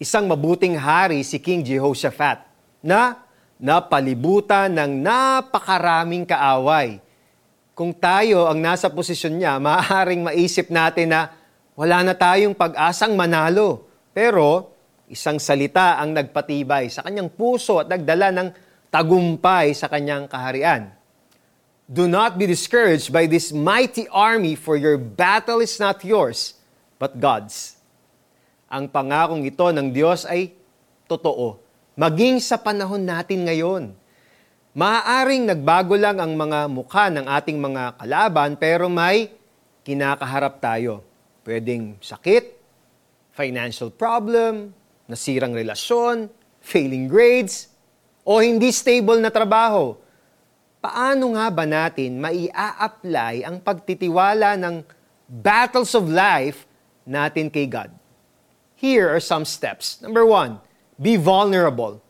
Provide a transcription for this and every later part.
isang mabuting hari si King Jehoshaphat na napalibutan ng napakaraming kaaway. Kung tayo ang nasa posisyon niya, maaaring maisip natin na wala na tayong pag-asang manalo. Pero isang salita ang nagpatibay sa kanyang puso at nagdala ng tagumpay sa kanyang kaharian. Do not be discouraged by this mighty army, for your battle is not yours, but God's. Ang pangakong ito ng Diyos ay totoo, maging sa panahon natin ngayon. Maaaring nagbago lang ang mga mukha ng ating mga kalaban, pero may kinakaharap tayo. Pwedeng sakit, financial problem, nasirang relasyon, failing grades, o hindi stable na trabaho paano nga ba natin maia-apply ang pagtitiwala ng battles of life natin kay God? Here are some steps. Number one, be vulnerable.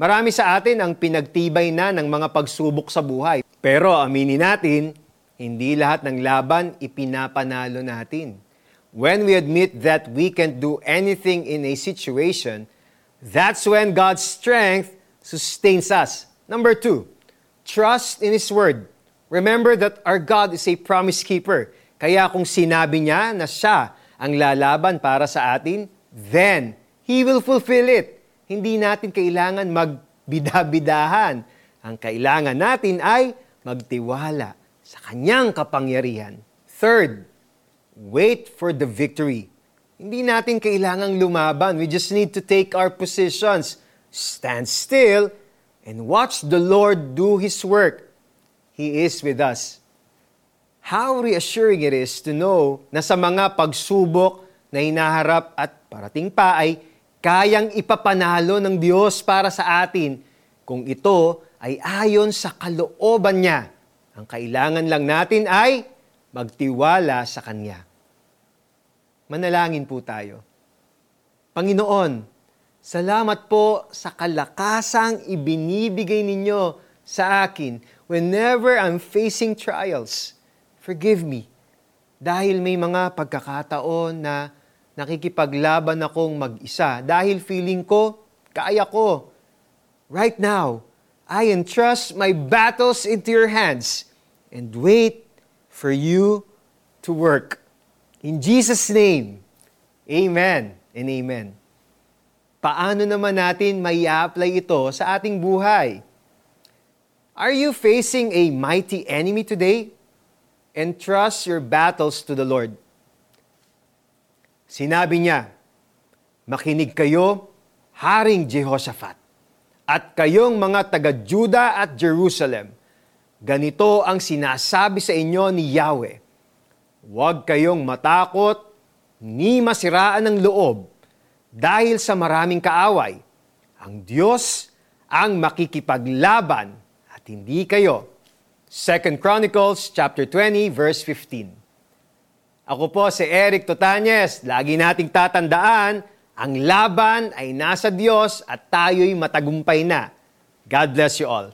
Marami sa atin ang pinagtibay na ng mga pagsubok sa buhay. Pero aminin natin, hindi lahat ng laban ipinapanalo natin. When we admit that we can't do anything in a situation, that's when God's strength sustains us. Number two, Trust in His Word. Remember that our God is a promise keeper. Kaya kung sinabi niya na siya ang lalaban para sa atin, then He will fulfill it. Hindi natin kailangan magbidabidahan. Ang kailangan natin ay magtiwala sa kanyang kapangyarihan. Third, wait for the victory. Hindi natin kailangang lumaban. We just need to take our positions. Stand still and watch the Lord do His work. He is with us. How reassuring it is to know na sa mga pagsubok na hinaharap at parating pa ay kayang ipapanalo ng Diyos para sa atin kung ito ay ayon sa kalooban niya. Ang kailangan lang natin ay magtiwala sa Kanya. Manalangin po tayo. Panginoon, Salamat po sa kalakasang ibinibigay ninyo sa akin whenever I'm facing trials. Forgive me. Dahil may mga pagkakataon na nakikipaglaban akong mag-isa. Dahil feeling ko, kaya ko. Right now, I entrust my battles into your hands and wait for you to work. In Jesus' name, amen and amen paano naman natin mai apply ito sa ating buhay? Are you facing a mighty enemy today? Entrust your battles to the Lord. Sinabi niya, Makinig kayo, Haring Jehoshaphat, at kayong mga taga-Juda at Jerusalem. Ganito ang sinasabi sa inyo ni Yahweh. Huwag kayong matakot, ni masiraan ng loob, dahil sa maraming kaaway, ang Diyos ang makikipaglaban at hindi kayo. 2 Chronicles chapter 20 verse 15. Ako po si Eric Totanyes. Lagi nating tatandaan, ang laban ay nasa Diyos at tayo'y matagumpay na. God bless you all.